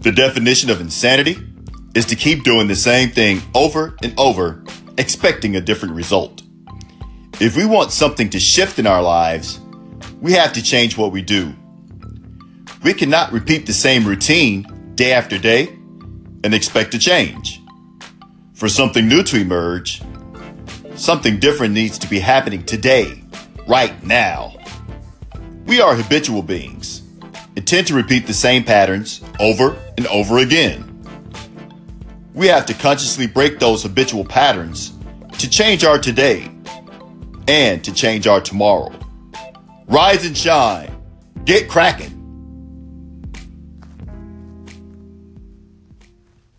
The definition of insanity is to keep doing the same thing over and over, expecting a different result. If we want something to shift in our lives, we have to change what we do. We cannot repeat the same routine day after day and expect to change. For something new to emerge, something different needs to be happening today, right now. We are habitual beings and tend to repeat the same patterns over and over again. We have to consciously break those habitual patterns to change our today and to change our tomorrow. Rise and shine. Get cracking.